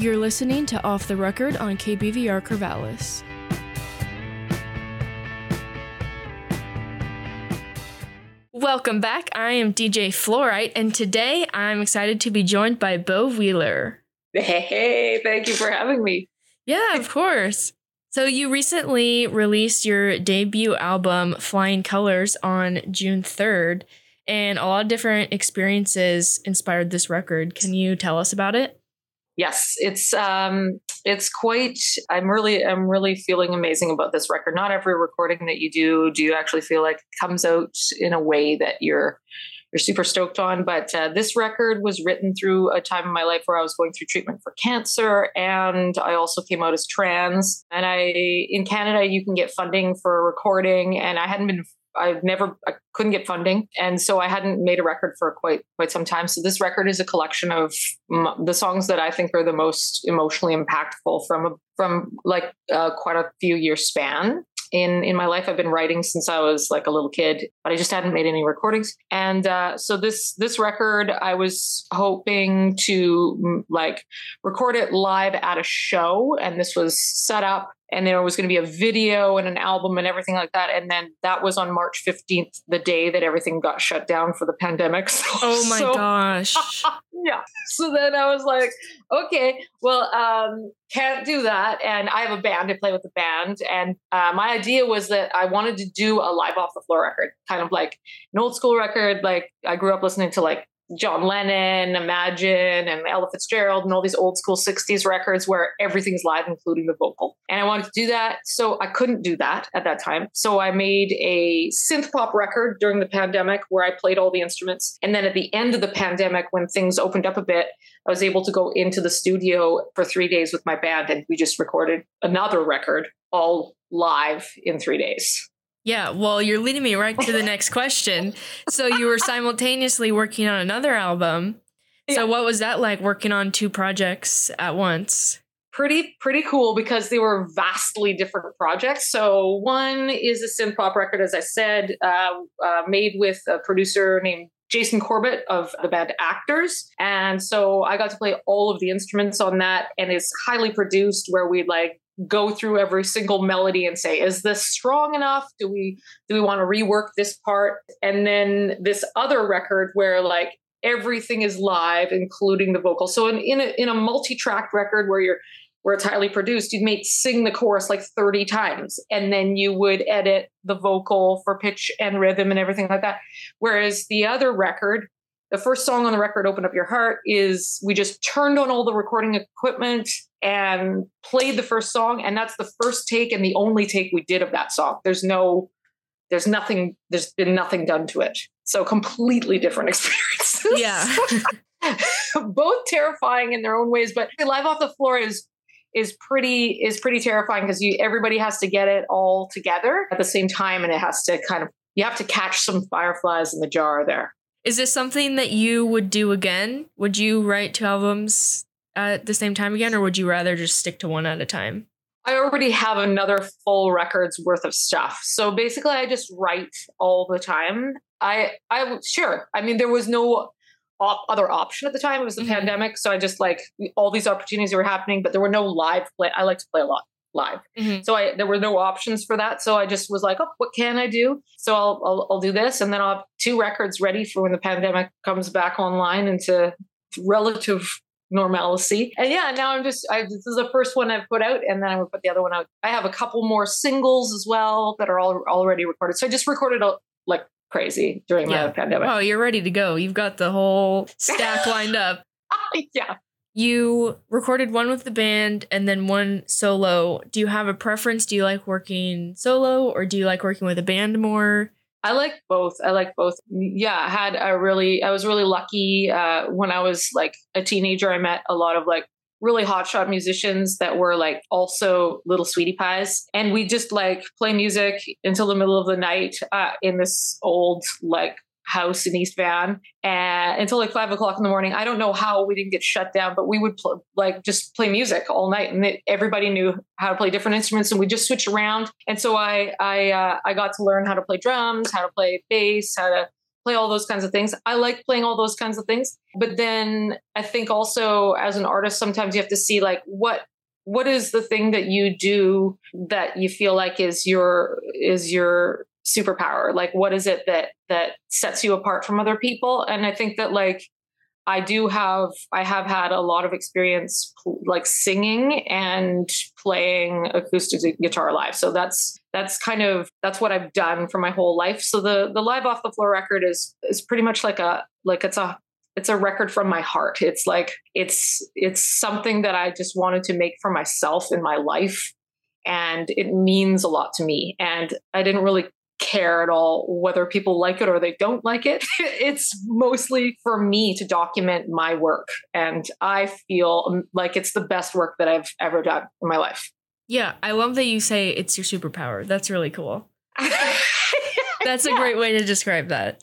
You're listening to Off the Record on KBVR Corvallis. Welcome back. I am DJ Fluorite, and today I'm excited to be joined by Beau Wheeler. Hey, thank you for having me. Yeah, of course. So, you recently released your debut album, Flying Colours, on June 3rd, and a lot of different experiences inspired this record. Can you tell us about it? Yes, it's um it's quite I'm really I'm really feeling amazing about this record. Not every recording that you do do you actually feel like comes out in a way that you're you're super stoked on. But uh, this record was written through a time in my life where I was going through treatment for cancer, and I also came out as trans. And I in Canada you can get funding for recording, and I hadn't been I've never I couldn't get funding, and so I hadn't made a record for quite quite some time. So this record is a collection of m- the songs that I think are the most emotionally impactful from a, from like uh, quite a few year span. In in my life, I've been writing since I was like a little kid, but I just hadn't made any recordings. And uh, so this this record, I was hoping to like record it live at a show, and this was set up and there was going to be a video and an album and everything like that. And then that was on March 15th, the day that everything got shut down for the pandemic. So, oh my so, gosh. yeah. So then I was like, okay, well, um, can't do that. And I have a band, I play with the band. And uh, my idea was that I wanted to do a live off the floor record, kind of like an old school record. Like I grew up listening to like John Lennon, Imagine, and Ella Fitzgerald, and all these old school 60s records where everything's live, including the vocal. And I wanted to do that. So I couldn't do that at that time. So I made a synth pop record during the pandemic where I played all the instruments. And then at the end of the pandemic, when things opened up a bit, I was able to go into the studio for three days with my band, and we just recorded another record all live in three days. Yeah, well, you're leading me right to the next question. So you were simultaneously working on another album. So what was that like working on two projects at once? Pretty pretty cool because they were vastly different projects. So one is a synth pop record, as I said, uh, uh, made with a producer named Jason Corbett of the band Actors. And so I got to play all of the instruments on that and it's highly produced where we like go through every single melody and say is this strong enough? Do we do we want to rework this part? And then this other record where like everything is live including the vocal so in in a, in a multi-track record where you're where it's highly produced you'd make sing the chorus like 30 times and then you would edit the vocal for pitch and rhythm and everything like that. Whereas the other record the first song on the record open up your heart is we just turned on all the recording equipment and played the first song and that's the first take and the only take we did of that song. There's no there's nothing there's been nothing done to it. So completely different experiences Yeah. both terrifying in their own ways but live off the floor is is pretty is pretty terrifying because you everybody has to get it all together at the same time and it has to kind of you have to catch some fireflies in the jar there Is this something that you would do again? Would you write two albums at the same time again, or would you rather just stick to one at a time? I already have another full record's worth of stuff. So basically I just write all the time. I I sure. I mean there was no op- other option at the time. It was the Mhm. pandemic, so I just like all these opportunities were happening, but there were no live play. I like to play a lot live. Mhm. So I there were no options for that. So I just was like, oh, what can I do? So I'll I'll, I'll do this, and then I'll have two records ready for when the pandemic comes back online into relative normalcy. And yeah, now I'm just I, this is the first one I've put out, and then I would put the other one out. I have a couple more singles as well that are all already recorded. So I just recorded a, like crazy during Yeah. the pandemic. Oh, you're ready to go. You've got the whole stack lined up. yeah. You recorded one with the band and then one solo. Do you have a preference? Do you like working solo or do you like working with a band more? I like both. I like both. Yeah, I had a really, I was really lucky uh, when I was like a teenager. I met a lot of like really hotshot musicians that were like also little sweetie pies. And we just like play music until the middle of the night uh, in this old like house in East Van and until like five o'clock in the morning. I don't know how we didn't get shut down, but we would pl- like just play music all night, and it, everybody knew how to play different instruments, and we just switched around. And so I I uh, I got to learn how to play drums, how to play bass, how to play all those kinds of things. I like playing all those kinds of things. But then I think also as an artist, sometimes you have to see like what what is the thing that you do that you feel like is your is your superpower like what is it that that sets you apart from other people and i think that like I do have I have had a lot of experience like singing and playing acoustic guitar live. So that's that's kind of that's what I've done for my whole life. So the the live off the floor record is is pretty much like a like it's a it's a record from my heart. It's like it's it's something that I just wanted to make for myself in my life and it means a lot to me and I didn't really care at all whether people like it or they don't like it. it's mostly for me to document my work. And I feel um, like it's the best work that I've ever done in my life. Yeah, I love that you say it's your superpower. That's really cool. That's a yeah. great way to describe that.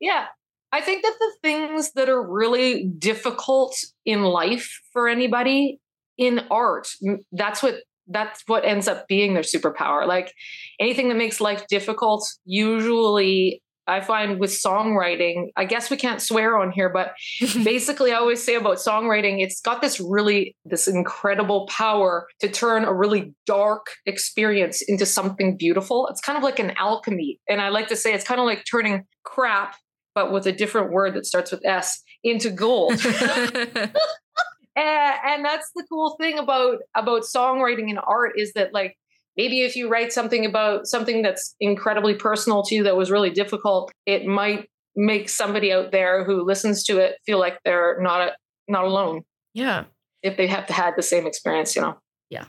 Yeah. I think that the things that are really difficult in life for anybody in art, that's what that's what ends up being their superpower. Like anything that makes life difficult, usually I find with songwriting, I guess we can't swear on here, but basically, I always say about songwriting, it's got this really, this incredible power to turn a really dark experience into something beautiful. It's kind of like an alchemy. And I like to say it's kind of like turning crap, but with a different word that starts with S, into gold. and, and that's the cool thing about about songwriting and art is that like maybe if you write something about something that's incredibly personal to you that was really difficult it might make somebody out there who listens to it feel like they're not not alone. Yeah. If they have to had the same experience you know? Yeah.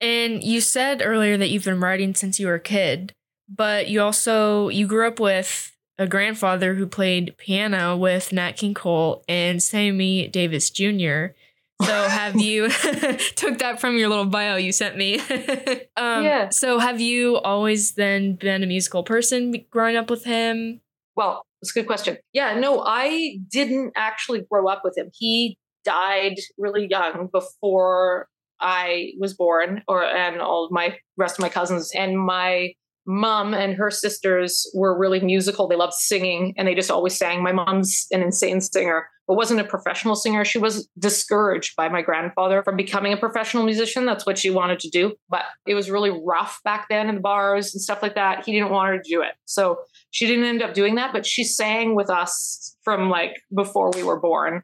And you said earlier that you've been writing since you were a kid but you also you grew up with a grandfather who played piano with Nat King Cole and Sammy Davis Jr. So have you took that from your little bio you sent me? um, yeah. So have you always then been a musical person growing up with him? Well, it's a good question. Yeah, no, I didn't actually grow up with him. He died really young before I was born, or and all my rest of my cousins and my mom and her sisters were really musical. They loved singing and they just always sang. My mom's an insane singer, but wasn't a professional singer. She was discouraged by my grandfather from becoming a professional musician. That's what she wanted to do. But it was really rough back then in the bars and stuff like that. He didn't want her to do it. So she didn't end up doing that, but she sang with us from like before we were born.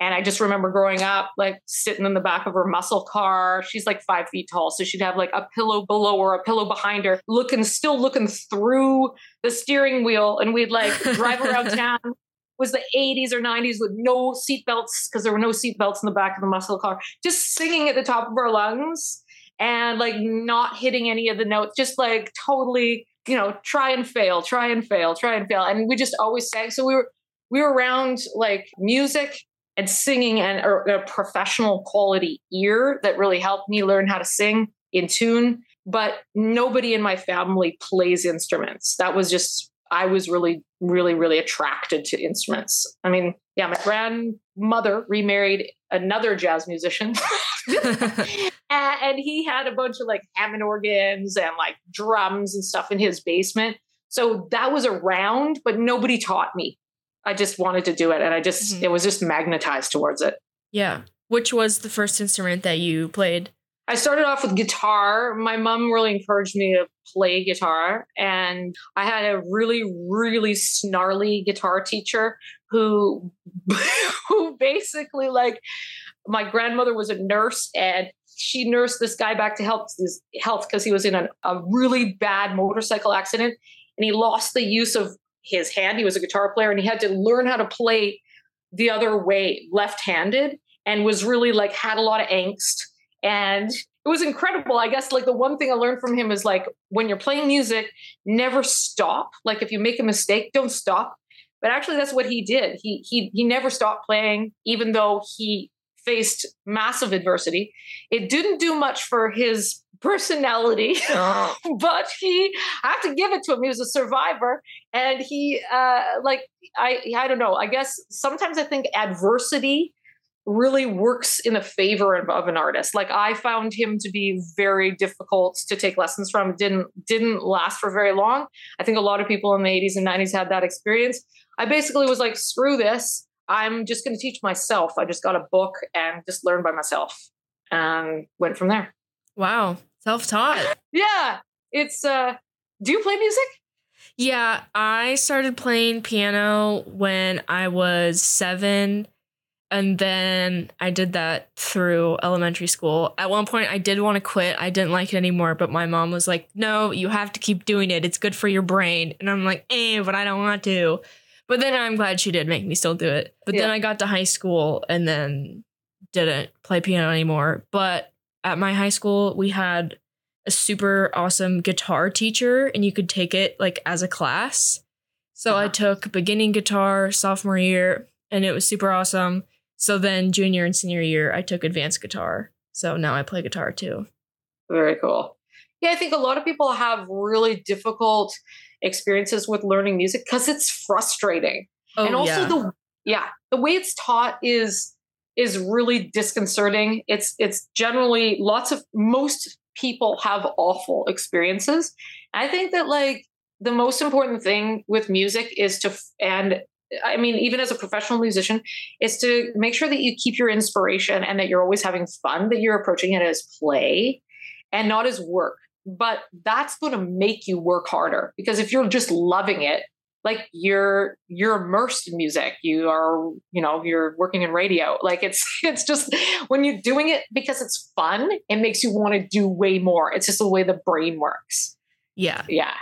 And I just remember growing up, like sitting in the back of her muscle car. She's like five feet tall. So she'd have like a pillow below or a pillow behind her, looking, still looking through the steering wheel. And we'd like drive around town. It Was the 80s or 90s with no seatbelts because there were no seatbelts in the back of the muscle car, just singing at the top of our lungs and like not hitting any of the notes, just like totally, you know, try and fail, try and fail, try and fail. And we just always sang. So we were we were around like music and singing and a, a professional quality ear that really helped me learn how to sing in tune. But nobody in my family plays instruments. That was just, I was really, really, really attracted to instruments. I mean, yeah, my grandmother remarried another jazz musician. and he had a bunch of like Hammond organs and like drums and stuff in his basement. So that was around, but nobody taught me. I just wanted to do it and I just mm-hmm. it was just magnetized towards it. Yeah. Which was the first instrument that you played? I started off with guitar. My mom really encouraged me to play guitar and I had a really really snarly guitar teacher who who basically like my grandmother was a nurse and she nursed this guy back to health his health because he was in a, a really bad motorcycle accident and he lost the use of his hand. He was a guitar player and he had to learn how to play the other way, left handed, and was really like had a lot of angst. And it was incredible. I guess like the one thing I learned from him is like when you're playing music, never stop. Like if you make a mistake, don't stop. But actually, that's what he did. He he he never stopped playing, even though he faced massive adversity. It didn't do much for his personality, oh. but he I have to give it to him. He was a survivor, and he uh, like I I don't know. I guess sometimes I think adversity really works in the favor of, of, an artist. Like I found him to be very difficult to take lessons from. Didn't didn't last for very long. I think a lot of people in the 80s and 90s had that experience. I basically was like, screw this. I'm just going to teach myself. I just got a book and just learned by myself and went from there. Wow. Self taught. Yeah. It's, uh, do you play music? Yeah. I started playing piano when I was seven. And then I did that through elementary school. At one point, I did want to quit. I didn't like it anymore, but my mom was like, no, you have to keep doing it. It's good for your brain. And I'm like, eh, but I don't want to. But then I'm glad she did make me still do it. But Yeah. then I got to high school and then didn't play piano anymore. But at my high school, we had a super awesome guitar teacher and you could take it like as a class. So I Uh-huh. took beginning guitar sophomore year and it was super awesome. So then junior and senior year, I took advanced guitar. So now I play guitar too. Very cool. Yeah, I think a lot of people have really difficult experiences with learning music because it's frustrating. Oh, and also yeah. the yeah, the way it's taught is is really disconcerting. It's it's generally lots of most people have awful experiences. I think that like the most important thing with music is to and I mean even as a professional musician is to make sure that you keep your inspiration and that you're always having fun that you're approaching it as play and not as work. But that's going to make you work harder because if you're just loving it like you're you're immersed in music. You are you know you're working in radio. Like it's it's just when you're doing it because it's fun it makes you want to do way more. It's just the way the brain works. Yeah. yeah.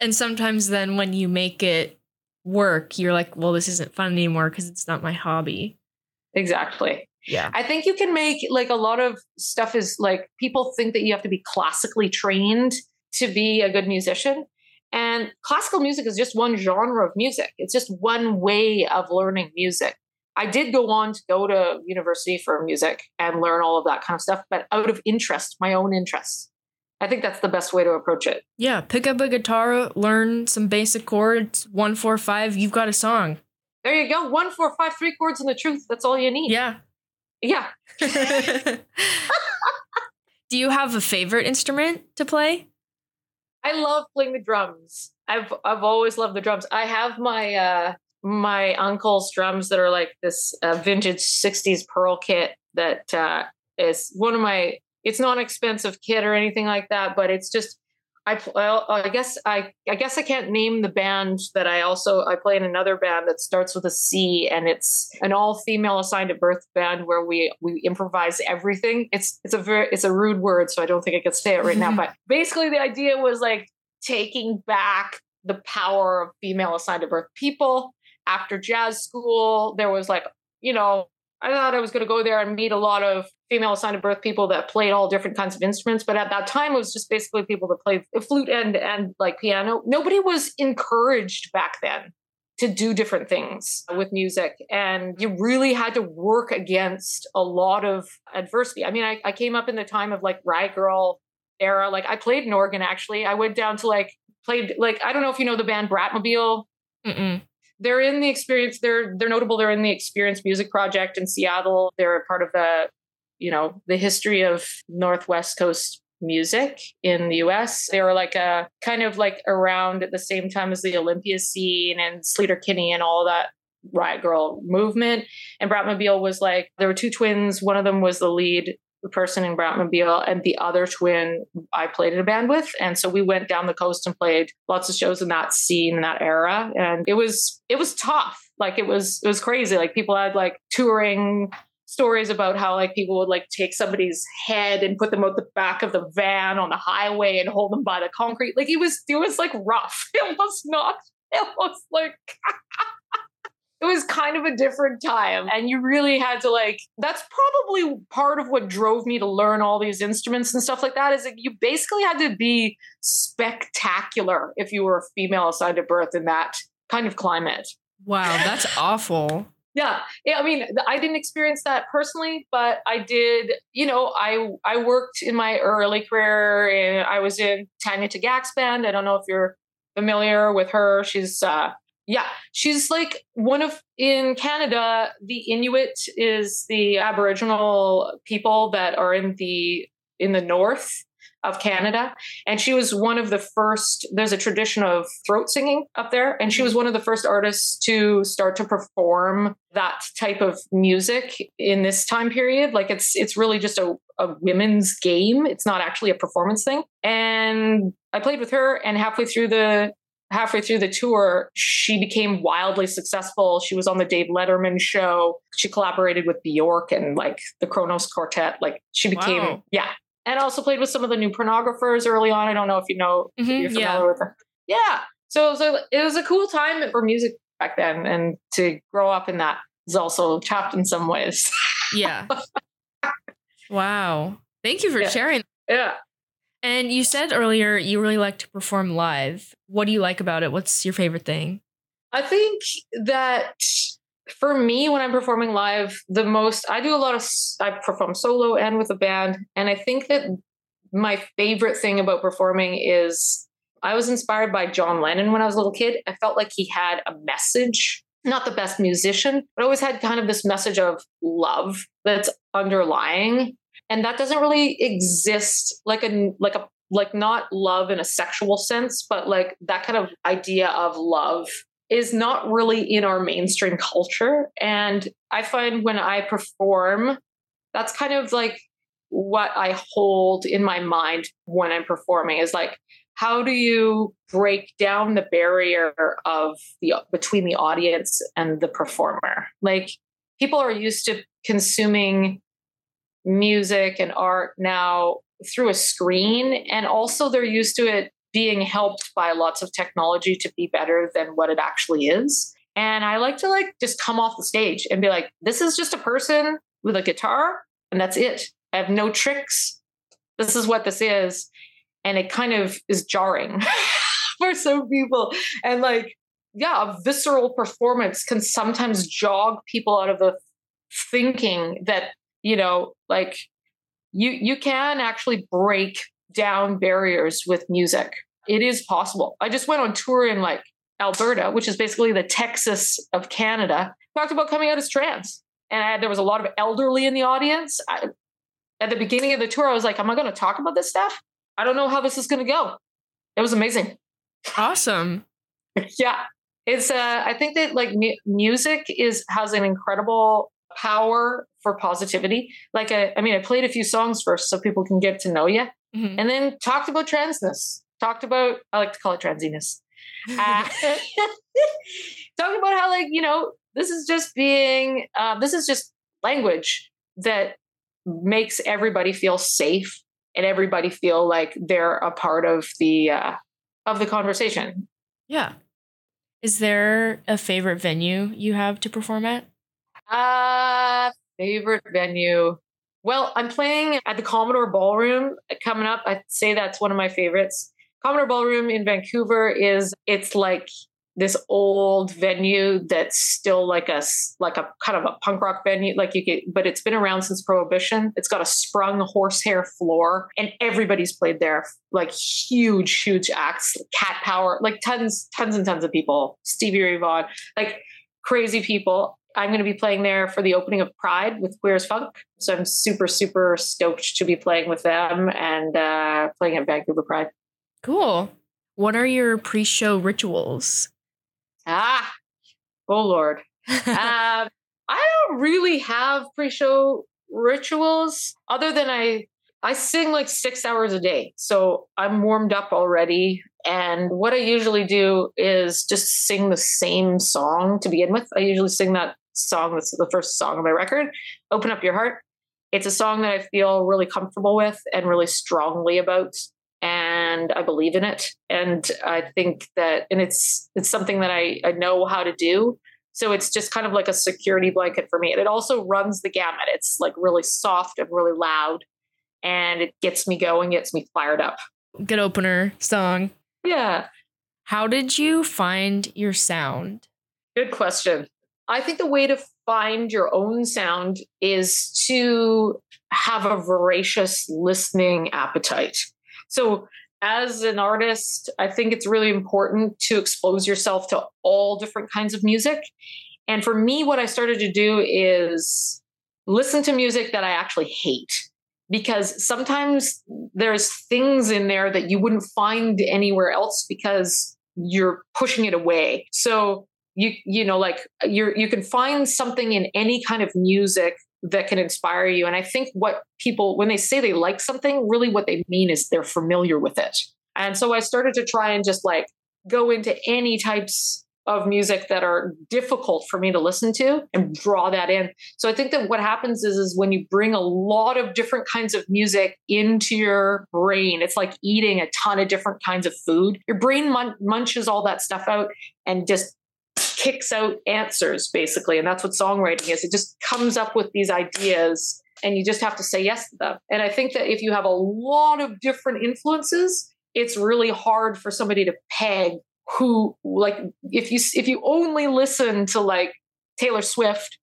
And sometimes then when you make it work, you're like, well, this isn't fun anymore because it's not my hobby. exactly. Yeah. i think you can make like a lot of stuff is like people think that you have to be classically trained to be a good musician and classical music is just one genre of music it's just one way of learning music I did go on to go to university for music and learn all of that kind of stuff, but out of interest, my own interest. I think that's the best way to approach it. Yeah. Pick up a guitar, learn some basic chords, one, four, five, you've got a song. There you go. One, four, five, three chords and the truth. That's all you need. Yeah. Yeah. Do you have a favorite instrument to play? I love playing the drums. I've I've always loved the drums. I have my uh my uncle's drums that are like this uh, vintage 60s pearl kit that uh is one of my it's not an expensive kit or anything like that, but it's just I I guess I I guess I can't name the band that I also I play in another band that starts with a C and it's an all female assigned at birth band where we we improvise everything. It's it's a very it's a rude word, so I don't think I could say it right now. But basically, the idea was like taking back the power of female assigned at birth people. After jazz school, there was like you know I thought I was going to go there and meet a lot of female assigned birth people that played all different kinds of instruments. But at that time, it was just basically people that played flute and and like piano. Nobody was encouraged back then to do different things with music, and you really had to work against a lot of adversity. I mean, I, I came up in the time of like Riot Grrrl era. Like I played an organ actually. I went down to like played like I don't know if you know the band Bratmobile Mm-mm. they're in the experience they're they're notable they're in the experience music project in seattle they're a part of the you know the history of northwest coast music in the us they were like a kind of like around at the same time as the olympia scene and sleater kinney and all that riot grrrl movement and bratmobile was like there were two twins one of them was the lead person in Bratmobile and the other twin I played in a band with. And so we went down the coast and played lots of shows in that scene in that era. And it was it was tough. Like it was it was crazy. Like people had like touring stories about how like people would like take somebody's head and put them out the back of the van on the highway and hold them by the concrete. Like it was it was like rough. It was not it was like it was kind of a different time and you really had to like that's probably part of what drove me to learn all these instruments and stuff like that is that you basically had to be spectacular if you were a female assigned at birth in that kind of climate Wow, that's awful. Yeah yeah i mean i didn't experience that personally but i did you know i i worked in my early career and i was in tanya tagaq's band. I don't know if you're familiar with her. She's uh yeah she's like one of in canada the inuit is the aboriginal people that are in the in the north of Canada. And she was one of the first, there's a tradition of throat singing up there. And she was one of the first artists to start to perform that type of music in this time period. Like it's it's really just a, a women's game. It's not actually a performance thing. And I played with her and halfway through the halfway through the tour, she became wildly successful. She was on the Dave Letterman show. She collaborated with Bjork and like the Kronos Quartet. Like she became, wow. yeah. And also played with some of the new pornographers early on. I don't know if you know, mm-hmm, if you're familiar yeah. with them. Yeah. So it was, a, it was a cool time for music back then. And to grow up in that is also tough in some ways. yeah. Wow. Thank you for yeah. sharing. Yeah. And you said earlier you really like to perform live. What do you like about it? What's your favorite thing? I think that for me, when I'm performing live, the most I do a lot of I perform solo and with a band, and I think that my favorite thing about performing is I was inspired by John Lennon when I was a little kid. I felt like he had a message. Not the best musician, but always had kind of this message of love that's underlying and that doesn't really exist like a like a like not love in a sexual sense but like that kind of idea of love is not really in our mainstream culture and i find when i perform that's kind of like what i hold in my mind when i'm performing is like how do you break down the barrier of the between the audience and the performer like people are used to consuming music and art now through a screen. And also, they're used to it being helped by lots of technology to be better than what it actually is. And I like to like just come off the stage and be like, this is just a person with a guitar, and that's it. I have no tricks. This is what this is. And it kind of is jarring for some people. And like, yeah, a visceral performance can sometimes jog people out of the thinking that you know like you you can actually break down barriers with music. It is possible. I just went on tour in like alberta which is basically the texas of canada. Talked about coming out as trans. And I, there was a lot of elderly in the audience. I, at the beginning of the tour i was like am i going to talk about this stuff? I don't know how this is going to go. It was amazing. Awesome. Yeah. It's uh i think that like mu- music is has an incredible power for positivity. Like, I, I mean, I played a few songs first so people can get to know you, mm-hmm. and then talked about transness. Talked about, I like to call it transiness. Uh, talking about how, like, you know, this is just being, uh, this is just language that makes everybody feel safe and everybody feel like they're a part of the uh, of the conversation. Yeah. Is there a favorite venue you have to perform at? Uh, favorite venue. Well, I'm playing at the Commodore Ballroom coming up. I'd say that's one of my favorites. Commodore Ballroom in Vancouver is it's like this old venue that's still like a like a kind of a punk rock venue. Like you get but it's been around since prohibition. It's got a sprung horsehair floor and everybody's played there. Like huge huge acts cat power like tons tons and tons of people. Stevie ray vaughan like crazy people I'm going to be playing there for the opening of Pride with Queer as Funk. So I'm super, super stoked to be playing with them and uh, playing at Vancouver Pride. Cool. What are your pre show rituals? Ah, oh Lord. um, I don't really have pre show rituals other than I I sing like six hours a day. So I'm warmed up already. And what I usually do is just sing the same song to begin with. I usually sing that song that's the first song on my record, Open Up Your Heart. It's a song that I feel really comfortable with and really strongly about. And I believe in it. And I think that, and it's it's something that I, I know how to do. So it's just kind of like a security blanket for me. And it also runs the gamut. It's like really soft and really loud. And it gets me going, gets me fired up. Good opener song. Yeah. How did you find your sound? Good question. I think the way to find your own sound is to have a voracious listening appetite. So, as an artist, I think it's really important to expose yourself to all different kinds of music. And for me, what I started to do is listen to music that I actually hate. because sometimes there's things in there that you wouldn't find anywhere else because you're pushing it away. So you you know like you you can find something in any kind of music that can inspire you and I think what people when they say they like something really what they mean is they're familiar with it. And so I started to try and just like go into any types of music that are difficult for me to listen to and draw that in. So I think that what happens is, is when you bring a lot of different kinds of music into your brain, it's like eating a ton of different kinds of food. Your brain mun- munches all that stuff out and just kicks out answers basically. And that's what songwriting is. It just comes up with these ideas and you just have to say yes to them. And I think that if you have a lot of different influences, it's really hard for somebody to peg who like if you if you only listen to like Taylor Swift,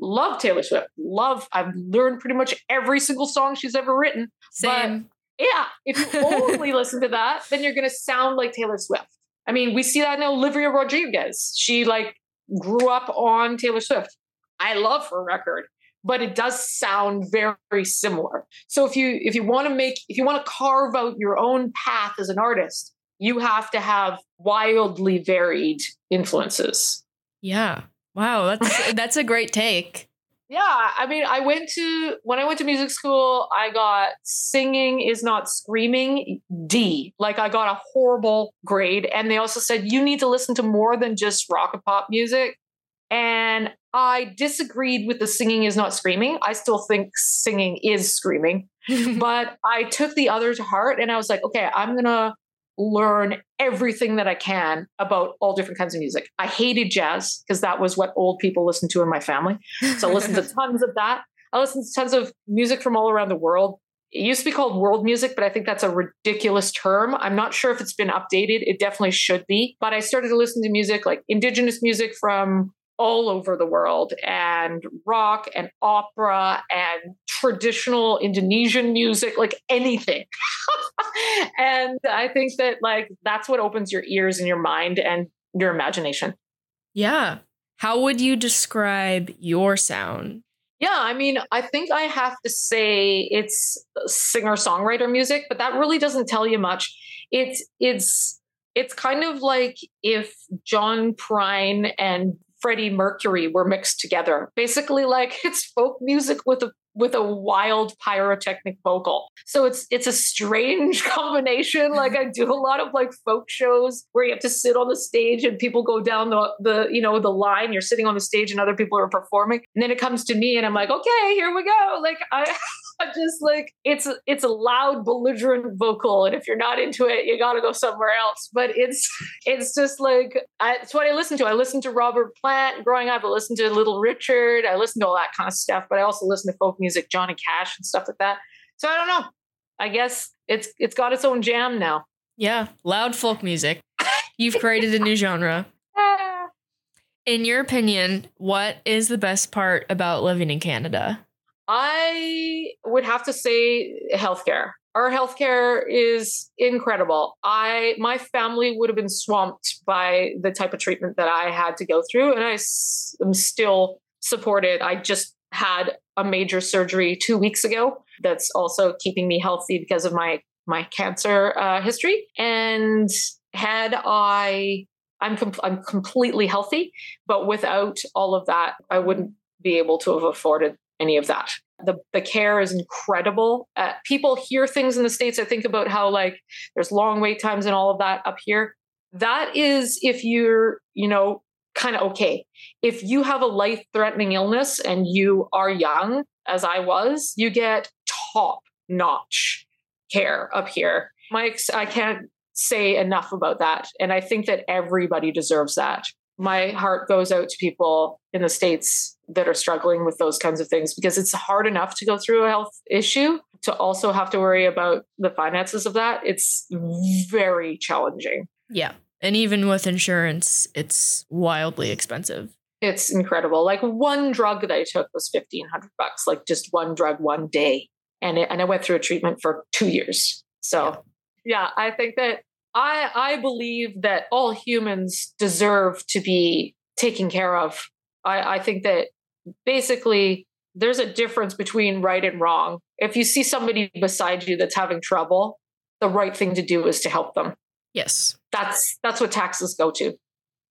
love Taylor Swift, love I've learned pretty much every single song she's ever written. Same. But yeah, if you only listen to that, then you're gonna sound like Taylor Swift. I mean, we see that in Olivia Rodriguez. She like grew up on Taylor Swift. I love her record, but it does sound very similar. So if you if you want to make if you want to carve out your own path as an artist, you have to have wildly varied influences. Yeah. Wow, that's that's a great take. Yeah, I mean, I went to when I went to music school, I got singing is not screaming D. Like I got a horrible grade and they also said you need to listen to more than just rock and pop music. And I disagreed with the singing is not screaming. I still think singing is screaming. but I took the other to heart and I was like, okay, I'm going to learn everything that I can about all different kinds of music. I hated jazz because that was what old people listened to in my family. So I listened to tons of that. I listened to tons of music from all around the world. It used to be called world music, but I think that's a ridiculous term. I'm not sure if it's been updated. It definitely should be. But I started to listen to music like indigenous music from all over the world and rock and opera and traditional Indonesian music, like anything. and I think that like that's what opens your ears and your mind and your imagination. Yeah. How would you describe your sound? Yeah, I mean, I think I have to say it's singer songwriter music, but that really doesn't tell you much. It's it's it's kind of like if John Prine and Freddie Mercury were mixed together. Basically, like it's folk music with a with a wild pyrotechnic vocal. So it's it's a strange combination. Like I do a lot of like folk shows where you have to sit on the stage and people go down the the you know the line. You're sitting on the stage and other people are performing, and then it comes to me and I'm like, okay, here we go. Like I. just like it's it's a loud belligerent vocal. And if you're not into it you got to go somewhere else. But it's it's just like I, it's what i listen to. I listen to robert plant growing up. I listened to little richard. I listened to all that kind of stuff but i also listen to folk music johnny cash and stuff like that. So i don't know. I guess it's it's got its own jam now. Yeah loud folk music. You've created a new genre. In your opinion what is the best part about living in canada I would have to say healthcare. Our healthcare is incredible. I my family would have been swamped by the type of treatment that I had to go through, and I am still supported. I just had a major surgery two weeks ago. That's also keeping me healthy because of my my cancer uh, history. And had I, I'm com- I'm completely healthy, but without all of that, I wouldn't be able to have afforded any of that. The, the care is incredible. Uh, people hear things in the States. I think about how, like, there's long wait times and all of that up here. That is if you're, you know, kind of okay. If you have a life threatening illness and you are young, as I was, you get top notch care up here. Mike, I can't say enough about that. And I think that everybody deserves that my heart goes out to people in the states that are struggling with those kinds of things because it's hard enough to go through a health issue to also have to worry about the finances of that. It's very challenging. Yeah. And even with insurance it's wildly expensive. It's incredible. Like one drug that i took was 1500 bucks like just one drug one day. And it, and i went through a treatment for 2 years. So yeah, yeah i think that I I believe that all humans deserve to be taken care of. I, I think that basically there's a difference between right and wrong. if you see somebody beside you that's having trouble, the right thing to do is to help them. Yes. That's that's what taxes go to,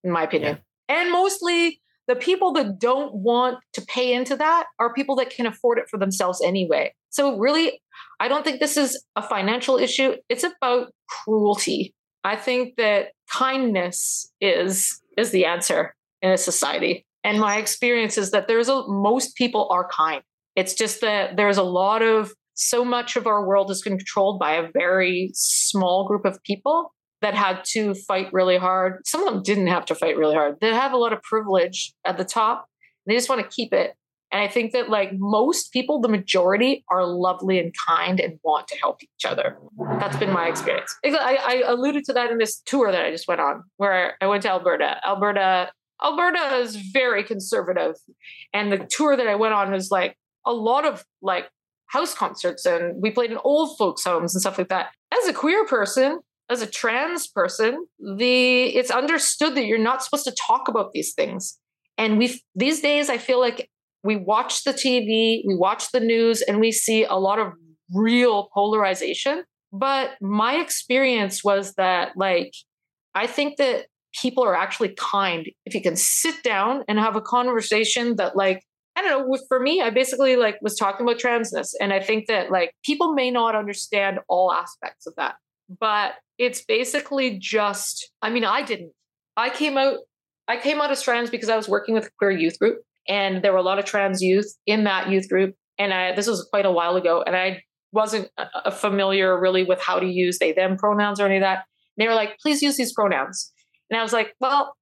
in my opinion. Yeah. And mostly the people that don't want to pay into that are people that can afford it for themselves anyway. So really, I don't think this is a financial issue. It's about cruelty. I think that kindness is is the answer in a society. And my experience is that there's a most people are kind. It's just that there's a lot of so much of our world is controlled by a very small group of people that had to fight really hard. Some of them didn't have to fight really hard. They have a lot of privilege at the top. They just want to keep it. And I think that like most people, the majority are lovely and kind and want to help each other. That's been my experience. I, I alluded to that in this tour that I just went on, where I went to Alberta. Alberta, Alberta is very conservative, and the tour that I went on was like a lot of like house concerts, and we played in old folks' homes and stuff like that. As a queer person, as a trans person, the it's understood that you're not supposed to talk about these things. And we these days I feel like we watch the TV, we watch the news, and we see a lot of real polarization. But my experience was that like I think that people are actually kind if you can sit down and have a conversation that like I don't know. For me, I basically like was talking about transness, and I think that like people may not understand all aspects of that, but it's basically just, I mean, I didn't. I came out, I came out as trans because I was working with a queer youth group and there were a lot of trans youth in that youth group. And I, this was quite a while ago and I wasn't familiar really with how to use they, them pronouns or any of that. And they were like, please use these pronouns. And I was like, well,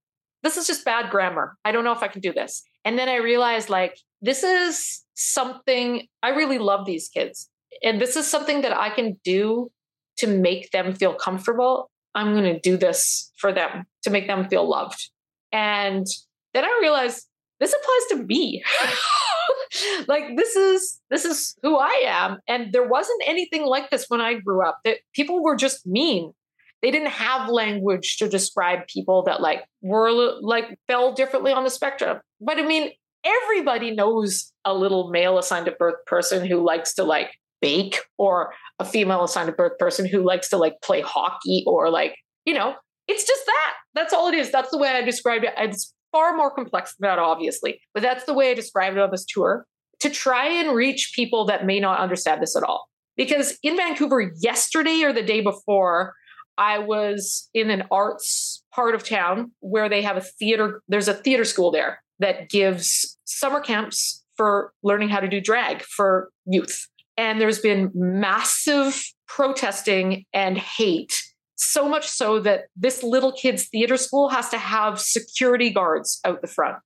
this is just bad grammar. I don't know if I can do this. And then I realized like, this is something I really love these kids. And this is something that I can do to make them feel comfortable, I'm going to do this for them to make them feel loved. And then I realized this applies to me. like this is this is who I am and there wasn't anything like this when I grew up. That people were just mean. They didn't have language to describe people that like were like fell differently on the spectrum. But I mean, everybody knows a little male assigned at birth person who likes to like bake or a female assigned birth person who likes to like play hockey or like, you know, it's just that. That's all it is. That's the way I described it. It's far more complex than that, obviously, but that's the way I described it on this tour to try and reach people that may not understand this at all. Because in Vancouver, yesterday or the day before, I was in an arts part of town where they have a theater, there's a theater school there that gives summer camps for learning how to do drag for youth. And there's been massive protesting and hate, so much so that this little kid's theater school has to have security guards out the front.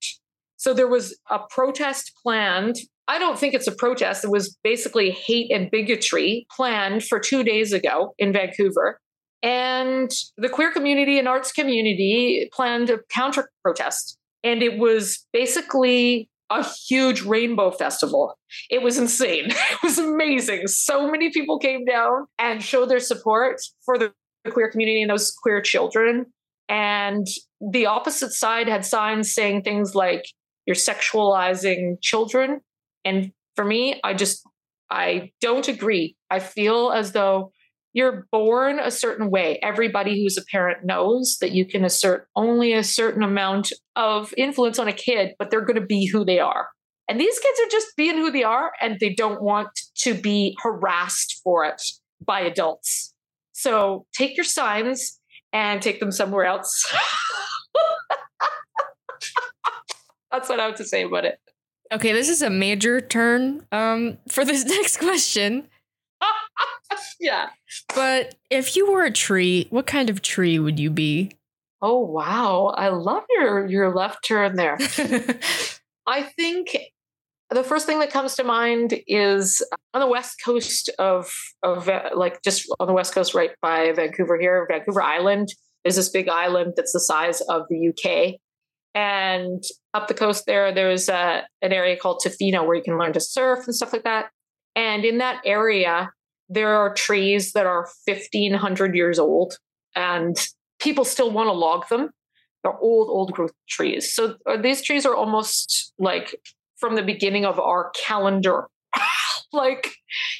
So there was a protest planned. I don't think it's a protest. It was basically hate and bigotry planned for two days ago in Vancouver. And the queer community and arts community planned a counter protest. And it was basically a huge rainbow festival. It was insane. It was amazing. So many people came down and showed their support for the queer community and those queer children. And the opposite side had signs saying things like, you're sexualizing children. And for me, I just, I don't agree. I feel as though you're born a certain way. Everybody who's a parent knows that you can assert only a certain amount of influence on a kid, but they're going to be who they are. And these kids are just being who they are, and they don't want to be harassed for it by adults. So take your signs and take them somewhere else. That's what I have to say about it. Okay, this is a major turn um, for this next question. yeah. But if you were a tree, what kind of tree would you be? Oh wow, I love your your left turn there. I think the first thing that comes to mind is on the west coast of of uh, like just on the west coast right by Vancouver here, Vancouver Island. There's this big island that's the size of the UK. And up the coast there, there's a, an area called Tofino where you can learn to surf and stuff like that. And in that area, there are trees that are 1500 years old and people still want to log them. They're old, old growth trees. So uh, these trees are almost like from the beginning of our calendar. like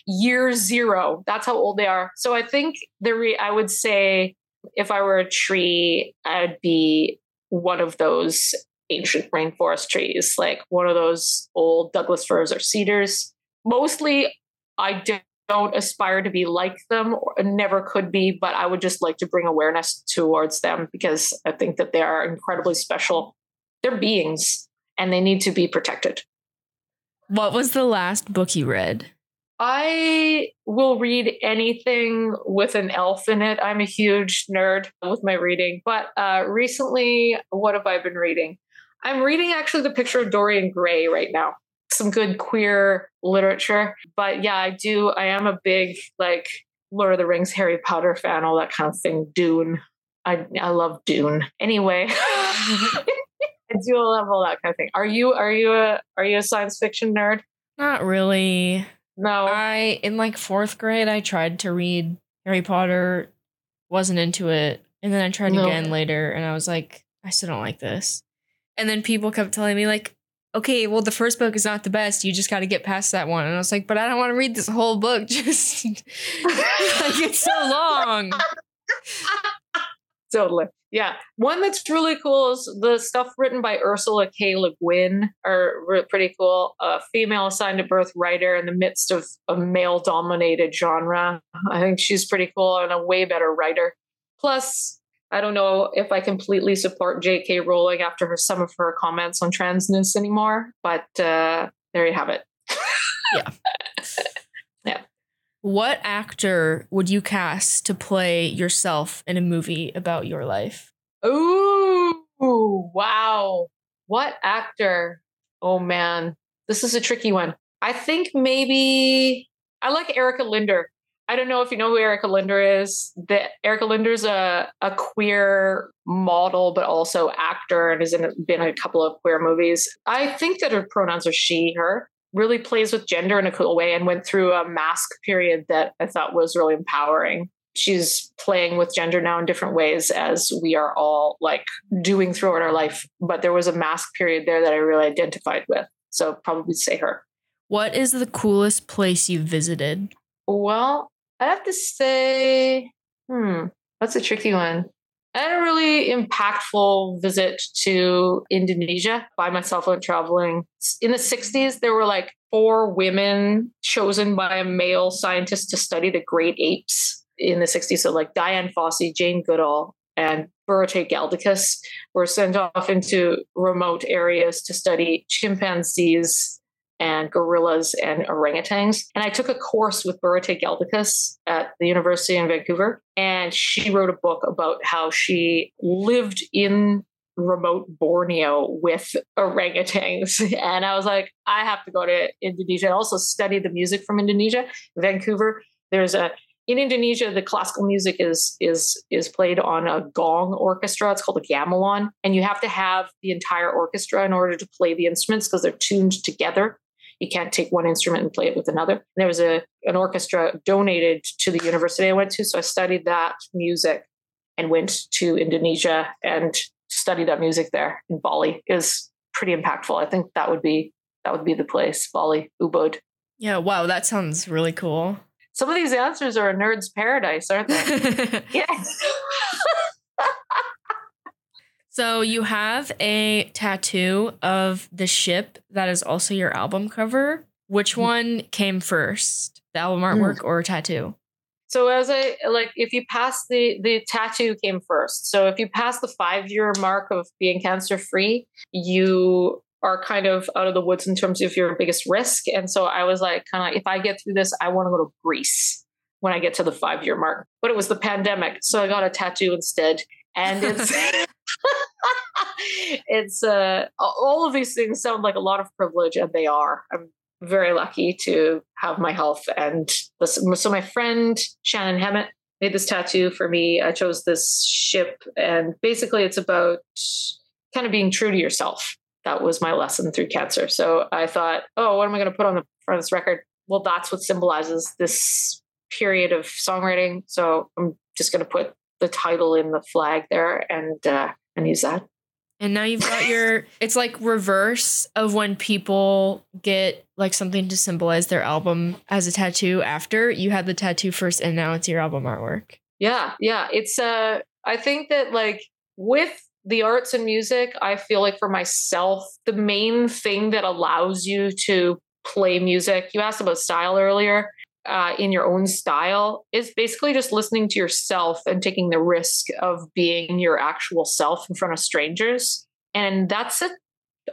year zero. That's how old they are. So I think the re- I would say if I were a tree, I'd be one of those ancient rainforest trees, like one of those old Douglas firs or cedars. Mostly, I don't aspire to be like them or never could be, but I would just like to bring awareness towards them because I think that they are incredibly special. They're beings and they need to be protected. What was the last book you read? I will read anything with an elf in it. I'm a huge nerd with my reading. But uh, recently, what have I been reading? I'm reading actually the picture of Dorian Gray right now. Some good queer literature. But yeah, I do. I am a big, like, Lord of the Rings, Harry Potter fan, all that kind of thing. Dune. I, I love Dune. Anyway. I do love all that kind of thing. Are you are you a are you a science fiction nerd? Not really. No. I in like fourth grade I tried to read Harry Potter, wasn't into it. And then I tried No. again later and I was like, I still don't like this. And then people kept telling me, like, okay, well, the first book is not the best. You just got to get past that one. And I was like, but I don't want to read this whole book. Just like it's so long. Totally. Yeah. One that's really cool is the stuff written by Ursula K. Le Guin are pretty cool. A female assigned to birth writer in the midst of a male dominated genre. I think she's pretty cool and a way better writer. Plus, I don't know if I completely support J.K. Rowling after her some of her comments on transness anymore, but uh, there you have it. Yeah. Yeah. What actor would you cast to play yourself in a movie about your life? Ooh, wow. What actor? Oh man, this is a tricky one. I think maybe I like Erika Linder. I don't know if you know who Erika Linder is. That Erika Linder's a, a queer model, but also actor, and has in, been in a couple of queer movies. I think that her pronouns are she, her. Really plays with gender in a cool way, and went through a mask period that I thought was really empowering she's playing with gender now in different ways as we are all like doing throughout our life. But there was a mask period there that I really identified with. So probably say her. What is the coolest place you've visited? Well, I have to say, hmm, that's a tricky one. I had a really impactful visit to Indonesia by myself when traveling. In the 60s, there were like four women chosen by a male scientist to study the great apes in the 60s. So, like Dian Fossey, Jane Goodall, and Biruté Galdikas were sent off into remote areas to study chimpanzees and gorillas and orangutans. And I took a course with Biruté Galdikas at the University in Vancouver. And she wrote a book about how she lived in remote Borneo with orangutans. And I was like, I have to go to Indonesia. I also studied the music from Indonesia, Vancouver. There's a in Indonesia, the classical music is is is played on a gong orchestra. It's called a gamelan, and you have to have the entire orchestra in order to play the instruments because they're tuned together. You can't take one instrument and play it with another. And there was a an orchestra donated to the university I went to, so I studied that music and went to Indonesia and studied that music there in Bali. It was pretty impactful. I think that would be that would be the place, Bali, Ubud. Yeah, wow, that sounds really cool. Some of these answers are a nerd's paradise, aren't they? yes. So you have a tattoo of the ship that is also your album cover. Which mm-hmm. one came first? The album mm. artwork or tattoo? So as I like if you pass the the tattoo came first. So if you pass the 5 year mark of being cancer free, you are kind of out of the woods in terms of your biggest risk. And so I was like, kind of if I get through this, I want to go to Greece when I get to the five year mark. But it was the pandemic. So I got a tattoo instead. And it's, it's, uh, all of these things sound like a lot of privilege, and they are. I'm very lucky to have my health. And this, so my friend Shannon Hammett made this tattoo for me. I chose this ship, and basically it's about kind of being true to yourself that was my lesson through cancer. So I thought, oh, what am I going to put on the front of this record? Well, that's what symbolizes this period of songwriting. So I'm just going to put the title in the flag there and uh, and use that. And now you've got your it's like reverse of when people get like something to symbolize their album as a tattoo after you had the tattoo first and now it's your album artwork. Yeah, yeah. It's uh I think that like with the arts and music, I feel like for myself, the main thing that allows you to play music, you asked about style earlier, uh, in your own style is basically just listening to yourself and taking the risk of being your actual self in front of strangers. And that's a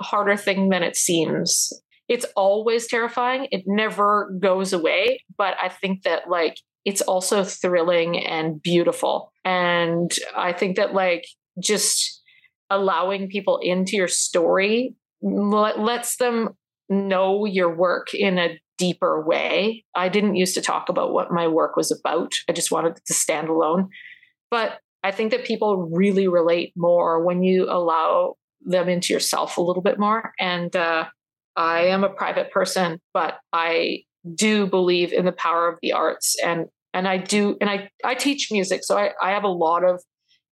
harder thing than it seems. It's always terrifying. It never goes away. But I think that, like, it's also thrilling and beautiful. And I think that, like, just allowing people into your story lets them know your work in a deeper way. I didn't used to talk about what my work was about. I just wanted to stand alone. But I think that people really relate more when you allow them into yourself a little bit more. And uh, I am a private person, but I do believe in the power of the arts and and I do and I I teach music. So I, I have a lot of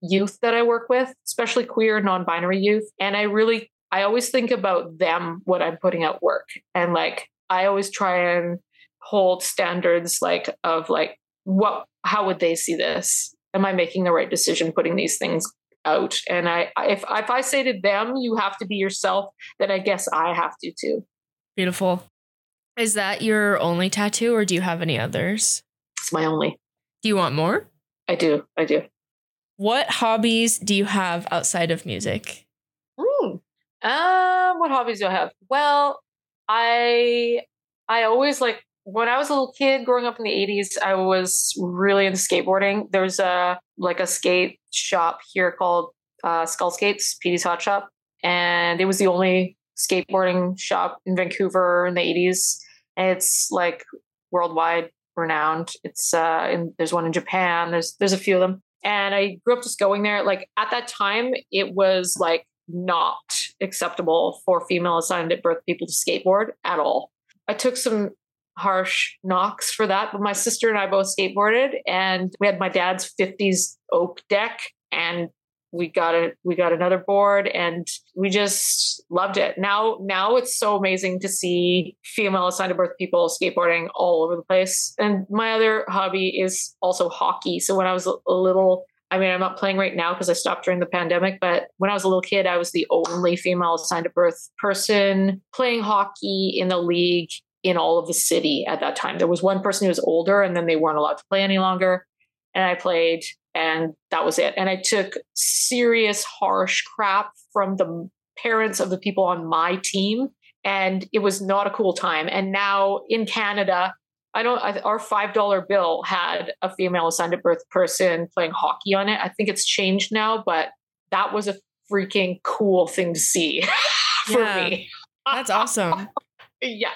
youth that I work with, especially queer, non-binary youth. And I really I always think about them when I'm putting out work. And like I always try and hold standards like of like what how would they see this? Am I making the right decision putting these things out? And I if if I say to them, you have to be yourself, then I guess I have to too. Beautiful. Is that your only tattoo or do you have any others? It's my only. Do you want more? I do. I do. What hobbies do you have outside of music? Mm. Um, what hobbies do I have? Well, I I always like when I was a little kid growing up in the 80s, I was really into skateboarding. There's a like a skate shop here called uh, Skull Skates, PD's Hot Shop, and it was the only skateboarding shop in Vancouver in the 80s. And it's like worldwide renowned. It's uh, in, there's one in Japan. There's there's a few of them, and I grew up just going there. Like at that time, it was like not acceptable for female assigned at birth people to skateboard at all. I took some harsh knocks for that, but my sister and I both skateboarded and we had my dad's 50s oak deck and we got a we got another board and we just loved it. Now now it's so amazing to see female assigned at birth people skateboarding all over the place. And my other hobby is also hockey. So when I was a little I mean, I'm not playing right now because I stopped during the pandemic, but when I was a little kid, I was the only female assigned at birth person playing hockey in the league in all of the city at that time. There was one person who was older and then they weren't allowed to play any longer. And I played and that was it. And I took serious, harsh crap from the parents of the people on my team. And it was not a cool time. And now in Canada, I don't. I, our five dollar bill had a female assigned at birth person playing hockey on it. I think it's changed now, but that was a freaking cool thing to see for yeah, me. That's awesome. yeah,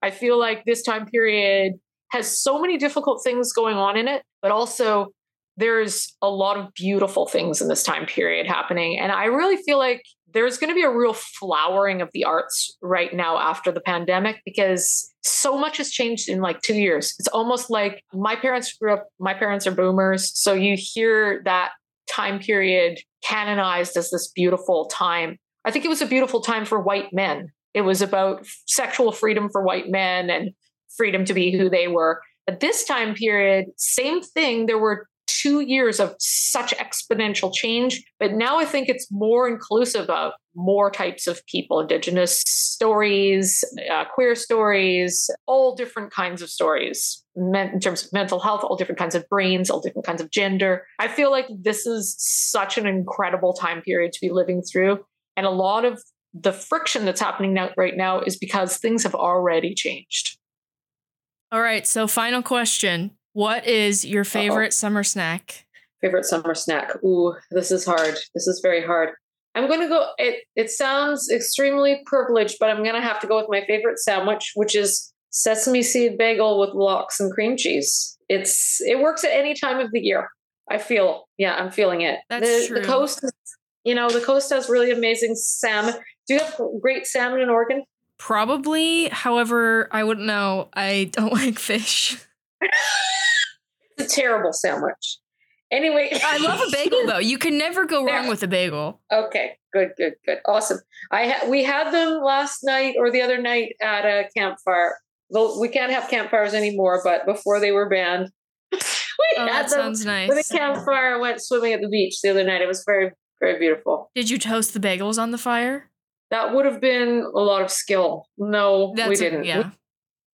I feel like this time period has so many difficult things going on in it, but also there's a lot of beautiful things in this time period happening. And I really feel like there's going to be a real flowering of the arts right now after the pandemic because so much has changed in like two years. It's almost like my parents grew up, my parents are boomers. So you hear that time period canonized as this beautiful time. I think it was a beautiful time for white men. It was about sexual freedom for white men and freedom to be who they were. At this time period, same thing. There were two years of such exponential change. But now I think it's more inclusive of more types of people, Indigenous stories, uh, queer stories, all different kinds of stories in terms of mental health, all different kinds of brains, all different kinds of gender. I feel like this is such an incredible time period to be living through. And a lot of the friction that's happening now, right now is because things have already changed. All right. So, final question what is your favorite Uh-oh. summer snack? Favorite summer snack. Ooh, this is hard. This is very hard. I'm going to go it it sounds extremely privileged, but I'm going to have to go with my favorite sandwich, which is sesame seed bagel with lox and cream cheese. It's it works at any time of the year. I feel. Yeah, I'm feeling it. That's the, true. the coast you know, the coast has really amazing salmon. Do you have great salmon in Oregon? Probably. However, I wouldn't know. I don't like fish. a terrible sandwich. Anyway, I love a bagel though. You can never go wrong with a bagel. Okay. good, good, good. Awesome. I ha- we had them last night or the other night at a campfire. Well, we can't have campfires anymore, but before they were banned, we Oh, had that them sounds nice. with a campfire. I went swimming at the beach the other night. It was very, very beautiful. Did you toast the bagels on the fire? That would have been a lot of skill. No, we That's a- didn't. yeah.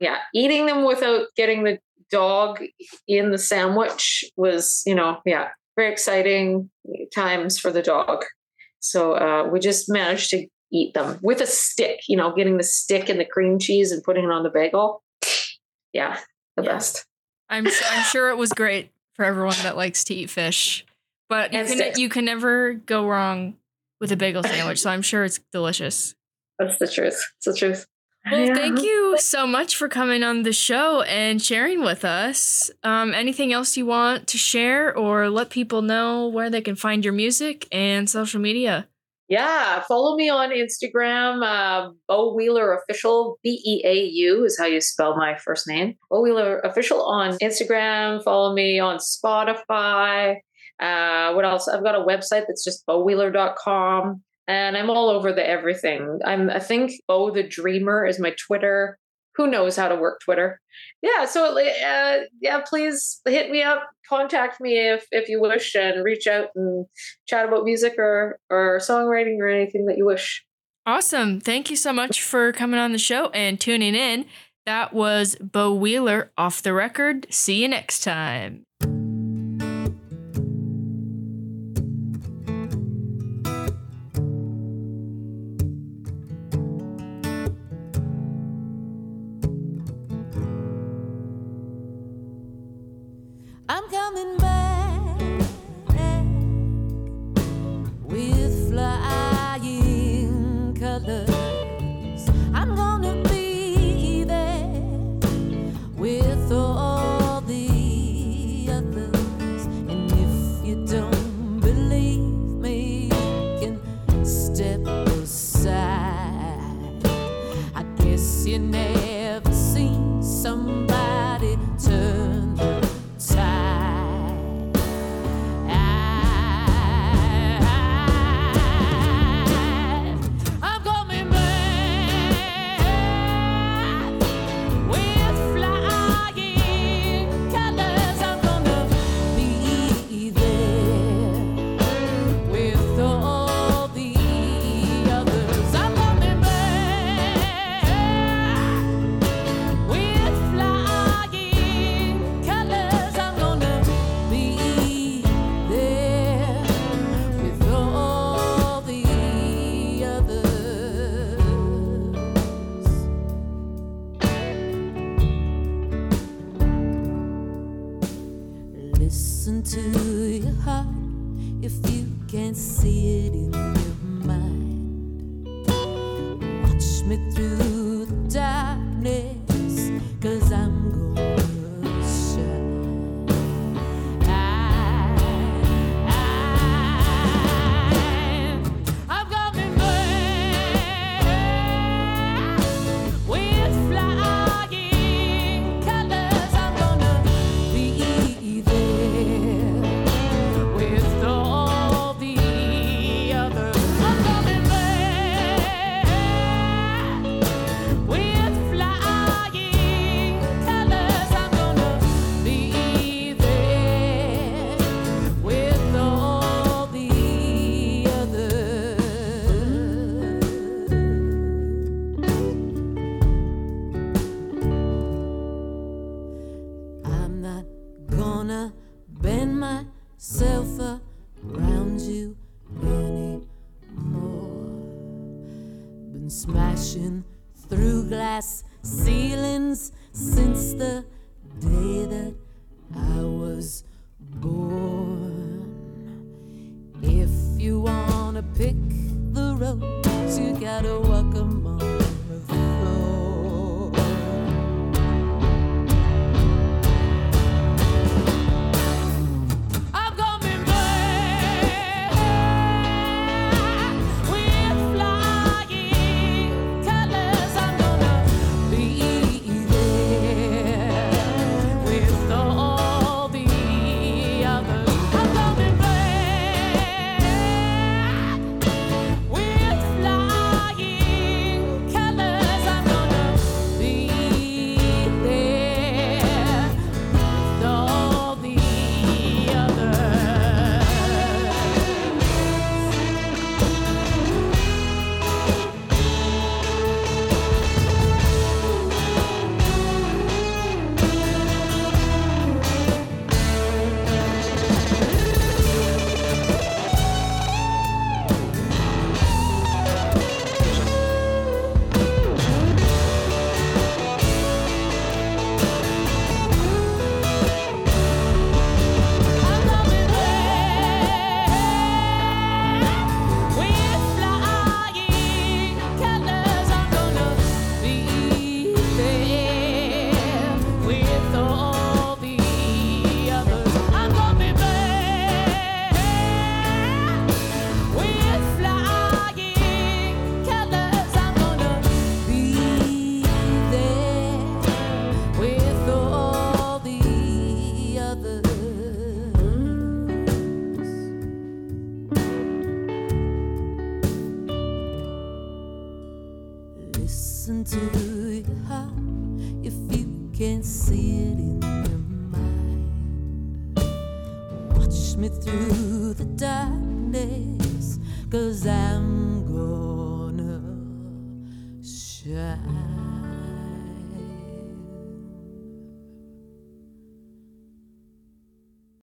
yeah, eating them without getting the dog in the sandwich was, you know, yeah, very exciting times for the dog. So uh, we just managed to eat them with a stick, you know, getting the stick and the cream cheese and putting it on the bagel. Yeah, the Yeah. best. I'm I'm sure it was great for everyone that likes to eat fish, but you can you can never go wrong with a bagel sandwich. So I'm sure it's delicious. That's the truth. It's the truth. Well, Yeah. thank you so much for coming on the show and sharing with us. Um, anything else you want to share or let people know where they can find your music and social media? Yeah, follow me on Instagram, uh, Beau Wheeler Official. B E A U is how you spell my first name. Beau Wheeler Official on Instagram. Follow me on Spotify. Uh, what else? I've got a website that's just beauwheeler.com. And I'm all over the everything. I'm I think Beau the Dreamer is my Twitter. Who knows how to work Twitter? Yeah, so uh, yeah, please hit me up, contact me if if you wish, and reach out and chat about music or or songwriting or anything that you wish. Awesome. Thank you so much for coming on the show and tuning in. That was Beau Wheeler off the record. See you next time. Never seen somebody